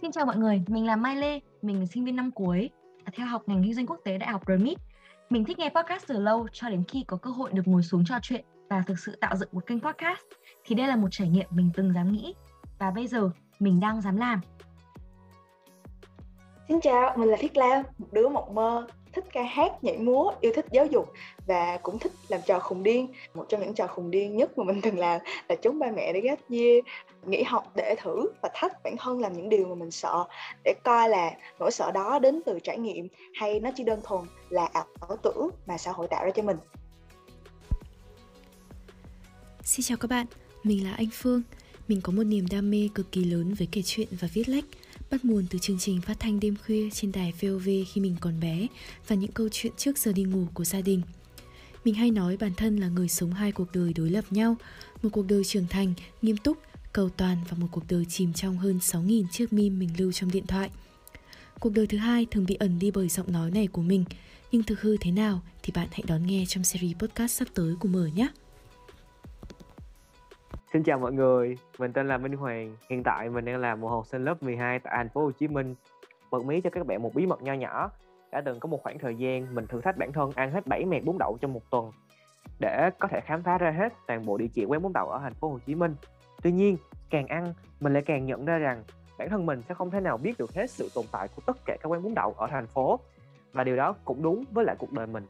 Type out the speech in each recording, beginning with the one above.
Xin chào mọi người, mình là Mai Lê, mình là sinh viên năm cuối, à, theo học ngành kinh doanh quốc tế Đại học RMIT. Mình thích nghe podcast từ lâu cho đến khi có cơ hội được ngồi xuống trò chuyện và thực sự tạo dựng một kênh podcast thì đây là một trải nghiệm mình từng dám nghĩ và bây giờ mình đang dám làm. Xin chào, mình là Thiết Lam, một đứa mộng mơ, thích ca hát, nhảy múa, yêu thích giáo dục và cũng thích làm trò khùng điên. Một trong những trò khùng điên nhất mà mình từng làm là chống ba mẹ để gap dê nghỉ học để thử và thách bản thân làm những điều mà mình sợ để coi là nỗi sợ đó đến từ trải nghiệm hay nó chỉ đơn thuần là ảo tưởng mà xã hội tạo ra cho mình. Xin chào các bạn, mình là anh Phương. Mình có một niềm đam mê cực kỳ lớn với kể chuyện và viết lách bắt nguồn từ chương trình phát thanh đêm khuya trên đài VOV khi mình còn bé và những câu chuyện trước giờ đi ngủ của gia đình. Mình hay nói bản thân là người sống hai cuộc đời đối lập nhau, một cuộc đời trưởng thành, nghiêm túc, cầu toàn và một cuộc đời chìm trong hơn 6.000 chiếc meme mình lưu trong điện thoại. Cuộc đời thứ hai thường bị ẩn đi bởi giọng nói này của mình, nhưng thực hư thế nào thì bạn hãy đón nghe trong series podcast sắp tới của Mở nhé. Xin chào mọi người, mình tên là Minh Hoàng. Hiện tại mình đang là một học sinh lớp 12 tại thành phố Hồ Chí Minh. Bật mí cho các bạn một bí mật nho nhỏ. Đã từng có một khoảng thời gian mình thử thách bản thân ăn hết 7 mẹt bún đậu trong một tuần để có thể khám phá ra hết toàn bộ địa chỉ quán bún đậu ở thành phố Hồ Chí Minh. Tuy nhiên, càng ăn, mình lại càng nhận ra rằng bản thân mình sẽ không thể nào biết được hết sự tồn tại của tất cả các quán bún đậu ở thành phố. Và điều đó cũng đúng với lại cuộc đời mình.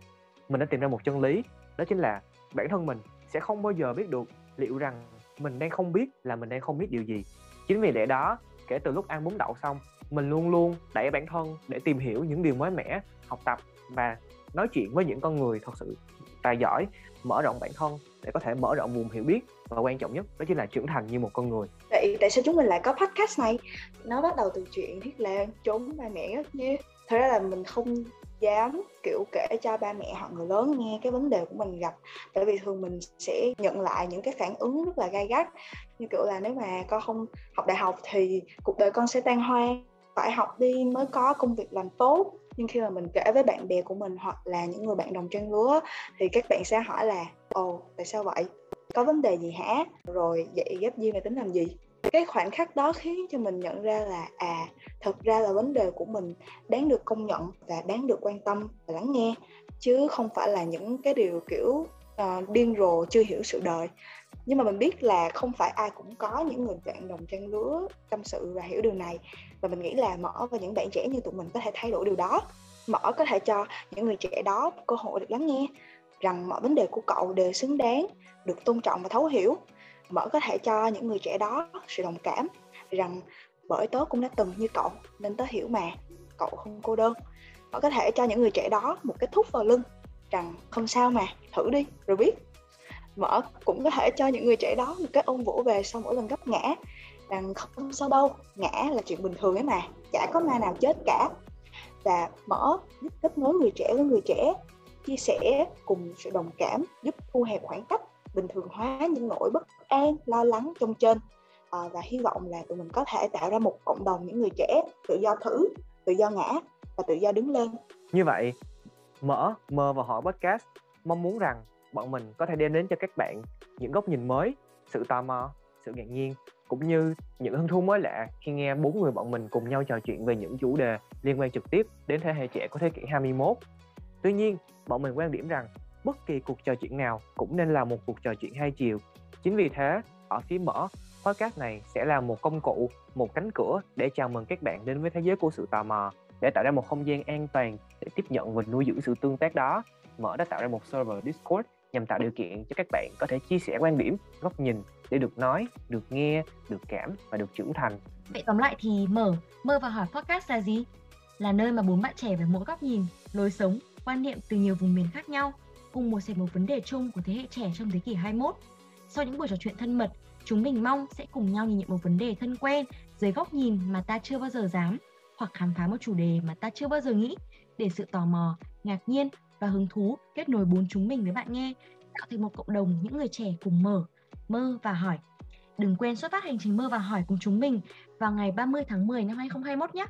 Mình đã tìm ra một chân lý, đó chính là bản thân mình sẽ không bao giờ biết được liệu rằng mình đang không biết là mình đang không biết điều gì. Chính vì lẽ đó, kể từ lúc ăn bún đậu xong, mình luôn luôn đẩy bản thân để tìm hiểu những điều mới mẻ, học tập và nói chuyện với những con người thật sự tài giỏi, mở rộng bản thân để có thể mở rộng vùng hiểu biết. Và quan trọng nhất, đó chính là trưởng thành như một con người. Vậy tại sao chúng mình lại có podcast này? Nó bắt đầu từ chuyện thiết là trốn ba mẹ rất như thật ra là mình không dám, kiểu, kể cho ba mẹ hoặc người lớn nghe cái vấn đề của mình gặp. Tại vì thường mình sẽ nhận lại những cái phản ứng rất là gai gắt. Như kiểu là nếu mà con không học đại học thì cuộc đời con sẽ tan hoang, phải học đi mới có công việc làm tốt nhưng khi mà mình kể với bạn bè của mình hoặc là những người bạn đồng trang lứa thì các bạn sẽ hỏi là ồ tại sao vậy? Có vấn đề gì hả? Rồi vậy ghép duyên này tính làm gì? Cái khoảnh khắc đó khiến cho mình nhận ra là à thật ra là vấn đề của mình đáng được công nhận và đáng được quan tâm và lắng nghe chứ không phải là những cái điều kiểu uh, điên rồ chưa hiểu sự đời nhưng mà mình biết là không phải ai cũng có những người bạn đồng trang lứa tâm sự và hiểu điều này. Và mình nghĩ là mở và những bạn trẻ như tụi mình có thể thay đổi điều đó. Mở có thể cho những người trẻ đó cơ hội được lắng nghe rằng mọi vấn đề của cậu đều xứng đáng, được tôn trọng và thấu hiểu. Mở có thể cho những người trẻ đó sự đồng cảm rằng bởi tớ cũng đã từng như cậu, nên tớ hiểu mà, cậu không cô đơn. Mở có thể cho những người trẻ đó một cái thúc vào lưng rằng, không sao mà, thử đi, rồi biết mở cũng có thể cho những người trẻ đó một cái ôn vũ về sau mỗi lần gấp ngã. Rằng không sao đâu ngã là chuyện bình thường ấy mà chả có ma nào chết cả. Và mở giúp kết nối người trẻ với người trẻ chia sẻ cùng sự đồng cảm giúp thu hẹp khoảng cách bình thường hóa những nỗi bất an lo lắng trong trên. À, và hy vọng là tụi mình có thể tạo ra một cộng đồng những người trẻ tự do thử tự do ngã và tự do đứng lên. Như vậy mở mơ và hỏi podcast mong muốn rằng bọn mình có thể đem đến cho các bạn những góc nhìn mới sự tò mò sự ngạc nhiên cũng như những hứng thú mới lạ khi nghe bốn người bọn mình cùng nhau trò chuyện về những chủ đề liên quan trực tiếp đến thế hệ trẻ của thế kỷ 21. Tuy nhiên, bọn mình quan điểm rằng bất kỳ cuộc trò chuyện nào cũng nên là một cuộc trò chuyện hai chiều. Chính vì thế, ở phía mở, podcast này sẽ là một công cụ, một cánh cửa để chào mừng các bạn đến với thế giới của sự tò mò, để tạo ra một không gian an toàn để tiếp nhận và nuôi dưỡng sự tương tác đó. Mở đã tạo ra một server Discord nhằm tạo điều kiện cho các bạn có thể chia sẻ quan điểm, góc nhìn để được nói, được nghe, được cảm và được trưởng thành. Vậy tóm lại thì mở, mơ và hỏi podcast là gì? Là nơi mà bốn bạn trẻ với mỗi góc nhìn, lối sống, quan niệm từ nhiều vùng miền khác nhau cùng một sẻ một vấn đề chung của thế hệ trẻ trong thế kỷ 21. Sau những buổi trò chuyện thân mật, chúng mình mong sẽ cùng nhau nhìn nhận một vấn đề thân quen dưới góc nhìn mà ta chưa bao giờ dám hoặc khám phá một chủ đề mà ta chưa bao giờ nghĩ để sự tò mò, ngạc nhiên và hứng thú kết nối bốn chúng mình với bạn nghe, tạo thành một cộng đồng những người trẻ cùng mở, mơ và hỏi. Đừng quên xuất phát hành trình mơ và hỏi cùng chúng mình vào ngày 30 tháng 10 năm 2021 nhé!